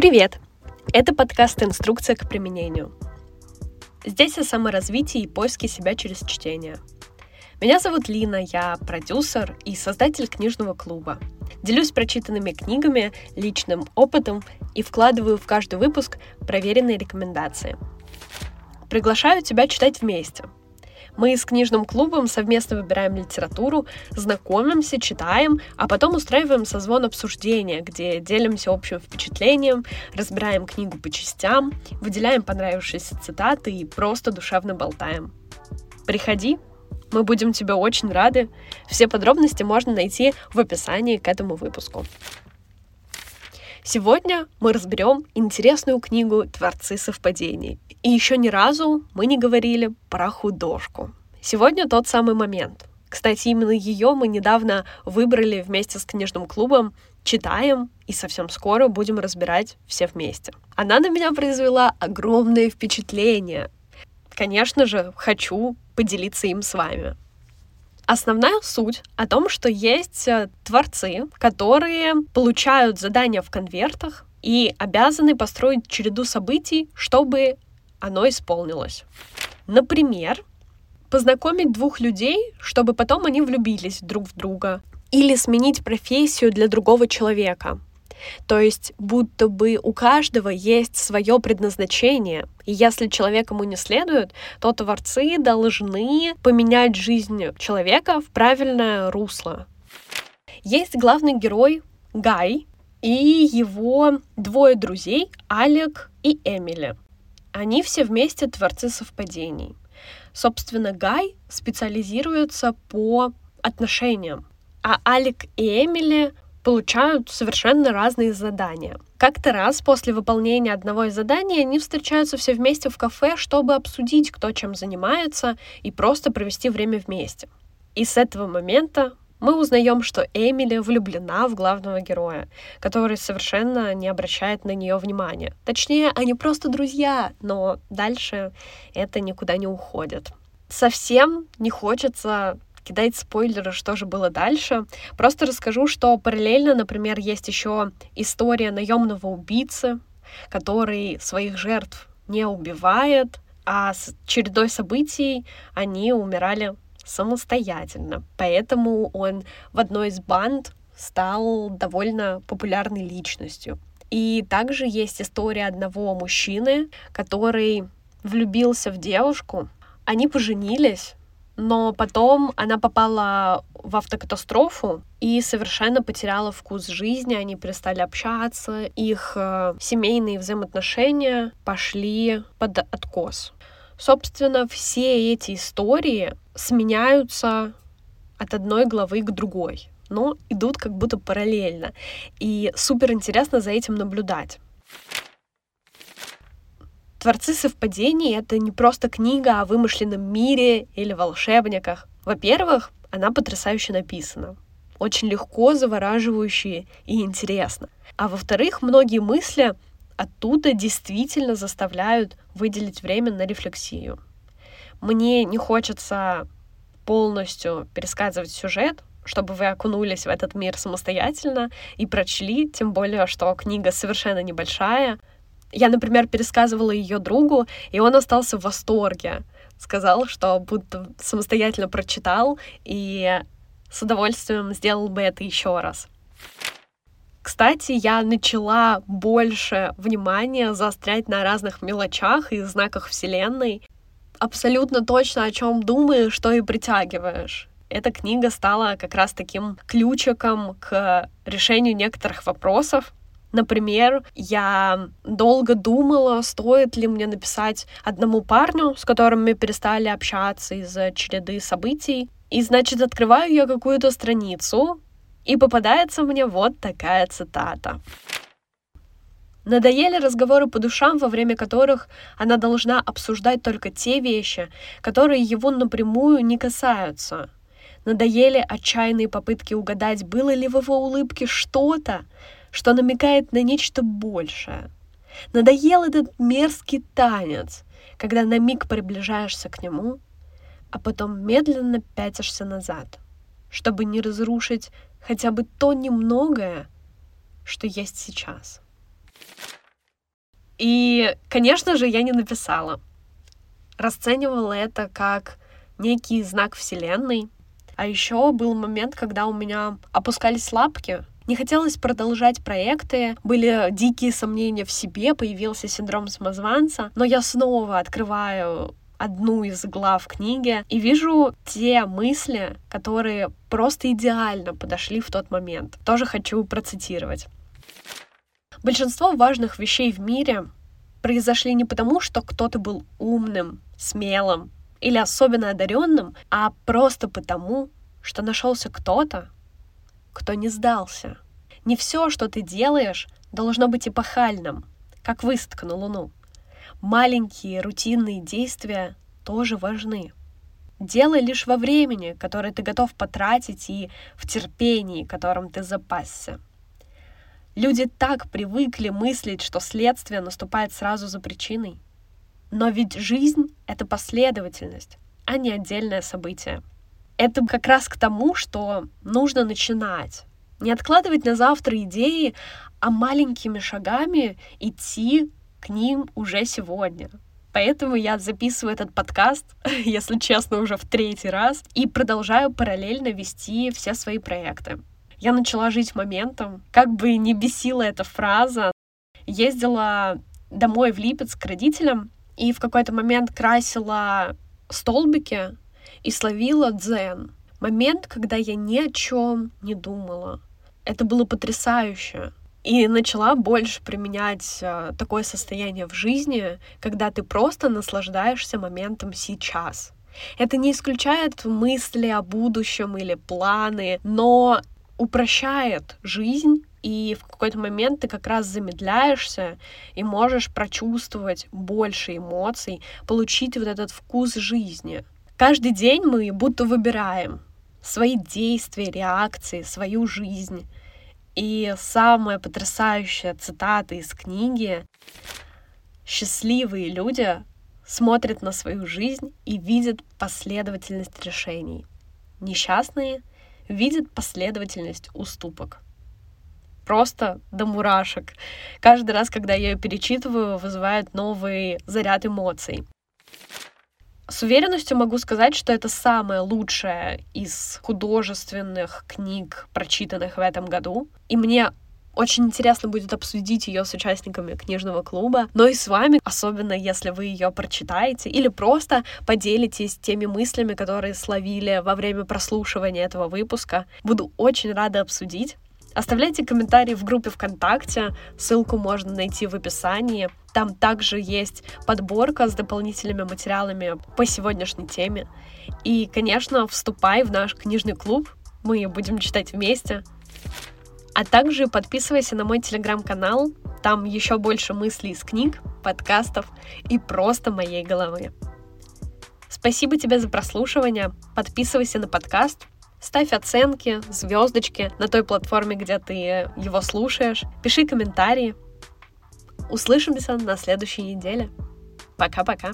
Привет! Это подкаст «Инструкция к применению». Здесь о саморазвитии и поиске себя через чтение. Меня зовут Лина, я продюсер и создатель книжного клуба. Делюсь прочитанными книгами, личным опытом и вкладываю в каждый выпуск проверенные рекомендации. Приглашаю тебя читать вместе – мы с книжным клубом совместно выбираем литературу, знакомимся, читаем, а потом устраиваем созвон обсуждения, где делимся общим впечатлением, разбираем книгу по частям, выделяем понравившиеся цитаты и просто душевно болтаем. Приходи, мы будем тебе очень рады. Все подробности можно найти в описании к этому выпуску. Сегодня мы разберем интересную книгу «Творцы совпадений». И еще ни разу мы не говорили про художку. Сегодня тот самый момент. Кстати, именно ее мы недавно выбрали вместе с книжным клубом, читаем и совсем скоро будем разбирать все вместе. Она на меня произвела огромное впечатление. Конечно же, хочу поделиться им с вами. Основная суть о том, что есть э, творцы, которые получают задания в конвертах и обязаны построить череду событий, чтобы оно исполнилось. Например, познакомить двух людей, чтобы потом они влюбились друг в друга. Или сменить профессию для другого человека. То есть будто бы у каждого есть свое предназначение. И если человек ему не следует, то творцы должны поменять жизнь человека в правильное русло. Есть главный герой Гай и его двое друзей Алек и Эмили. Они все вместе творцы совпадений. Собственно, Гай специализируется по отношениям, а Алек и Эмили получают совершенно разные задания. Как-то раз после выполнения одного из заданий они встречаются все вместе в кафе, чтобы обсудить, кто чем занимается, и просто провести время вместе. И с этого момента мы узнаем, что Эмили влюблена в главного героя, который совершенно не обращает на нее внимания. Точнее, они просто друзья, но дальше это никуда не уходит. Совсем не хочется кидать спойлеры, что же было дальше. Просто расскажу, что параллельно, например, есть еще история наемного убийцы, который своих жертв не убивает, а с чередой событий они умирали самостоятельно. Поэтому он в одной из банд стал довольно популярной личностью. И также есть история одного мужчины, который влюбился в девушку. Они поженились, но потом она попала в автокатастрофу и совершенно потеряла вкус жизни, они перестали общаться, их э, семейные взаимоотношения пошли под откос. Собственно, все эти истории сменяются от одной главы к другой, но идут как будто параллельно. И супер интересно за этим наблюдать. Творцы совпадений — это не просто книга о вымышленном мире или волшебниках. Во-первых, она потрясающе написана. Очень легко, завораживающе и интересно. А во-вторых, многие мысли оттуда действительно заставляют выделить время на рефлексию. Мне не хочется полностью пересказывать сюжет, чтобы вы окунулись в этот мир самостоятельно и прочли, тем более, что книга совершенно небольшая. Я, например, пересказывала ее другу, и он остался в восторге. Сказал, что будто самостоятельно прочитал и с удовольствием сделал бы это еще раз. Кстати, я начала больше внимания заострять на разных мелочах и знаках Вселенной. Абсолютно точно о чем думаешь, что и притягиваешь. Эта книга стала как раз таким ключиком к решению некоторых вопросов. Например, я долго думала, стоит ли мне написать одному парню, с которым мы перестали общаться из-за череды событий. И, значит, открываю я какую-то страницу, и попадается мне вот такая цитата. Надоели разговоры по душам, во время которых она должна обсуждать только те вещи, которые его напрямую не касаются. Надоели отчаянные попытки угадать, было ли в его улыбке что-то, что намекает на нечто большее. Надоел этот мерзкий танец, когда на миг приближаешься к нему, а потом медленно пятишься назад, чтобы не разрушить хотя бы то немногое, что есть сейчас. И, конечно же, я не написала. Расценивала это как некий знак Вселенной. А еще был момент, когда у меня опускались лапки, не хотелось продолжать проекты, были дикие сомнения в себе, появился синдром самозванца, но я снова открываю одну из глав книги и вижу те мысли, которые просто идеально подошли в тот момент. Тоже хочу процитировать. Большинство важных вещей в мире произошли не потому, что кто-то был умным, смелым или особенно одаренным, а просто потому, что нашелся кто-то, кто не сдался. Не все, что ты делаешь, должно быть эпохальным, как высадка на Луну. Маленькие рутинные действия тоже важны. Делай лишь во времени, которое ты готов потратить, и в терпении, которым ты запасся. Люди так привыкли мыслить, что следствие наступает сразу за причиной. Но ведь жизнь — это последовательность, а не отдельное событие. Это как раз к тому, что нужно начинать. Не откладывать на завтра идеи, а маленькими шагами идти к ним уже сегодня. Поэтому я записываю этот подкаст, если честно, уже в третий раз, и продолжаю параллельно вести все свои проекты. Я начала жить моментом, как бы не бесила эта фраза. Ездила домой в Липецк к родителям, и в какой-то момент красила столбики и словила дзен. Момент, когда я ни о чем не думала. Это было потрясающе. И начала больше применять э, такое состояние в жизни, когда ты просто наслаждаешься моментом сейчас. Это не исключает мысли о будущем или планы, но упрощает жизнь, и в какой-то момент ты как раз замедляешься и можешь прочувствовать больше эмоций, получить вот этот вкус жизни. Каждый день мы будто выбираем свои действия, реакции, свою жизнь. И самая потрясающая цитата из книги «Счастливые люди смотрят на свою жизнь и видят последовательность решений. Несчастные видят последовательность уступок». Просто до мурашек. Каждый раз, когда я ее перечитываю, вызывает новый заряд эмоций. С уверенностью могу сказать, что это самая лучшая из художественных книг, прочитанных в этом году. И мне очень интересно будет обсудить ее с участниками книжного клуба, но и с вами, особенно если вы ее прочитаете или просто поделитесь теми мыслями, которые словили во время прослушивания этого выпуска. Буду очень рада обсудить. Оставляйте комментарии в группе ВКонтакте, ссылку можно найти в описании. Там также есть подборка с дополнительными материалами по сегодняшней теме. И, конечно, вступай в наш книжный клуб, мы будем читать вместе. А также подписывайся на мой телеграм-канал, там еще больше мыслей из книг, подкастов и просто моей головы. Спасибо тебе за прослушивание, подписывайся на подкаст, Ставь оценки, звездочки на той платформе, где ты его слушаешь. Пиши комментарии. Услышимся на следующей неделе. Пока-пока.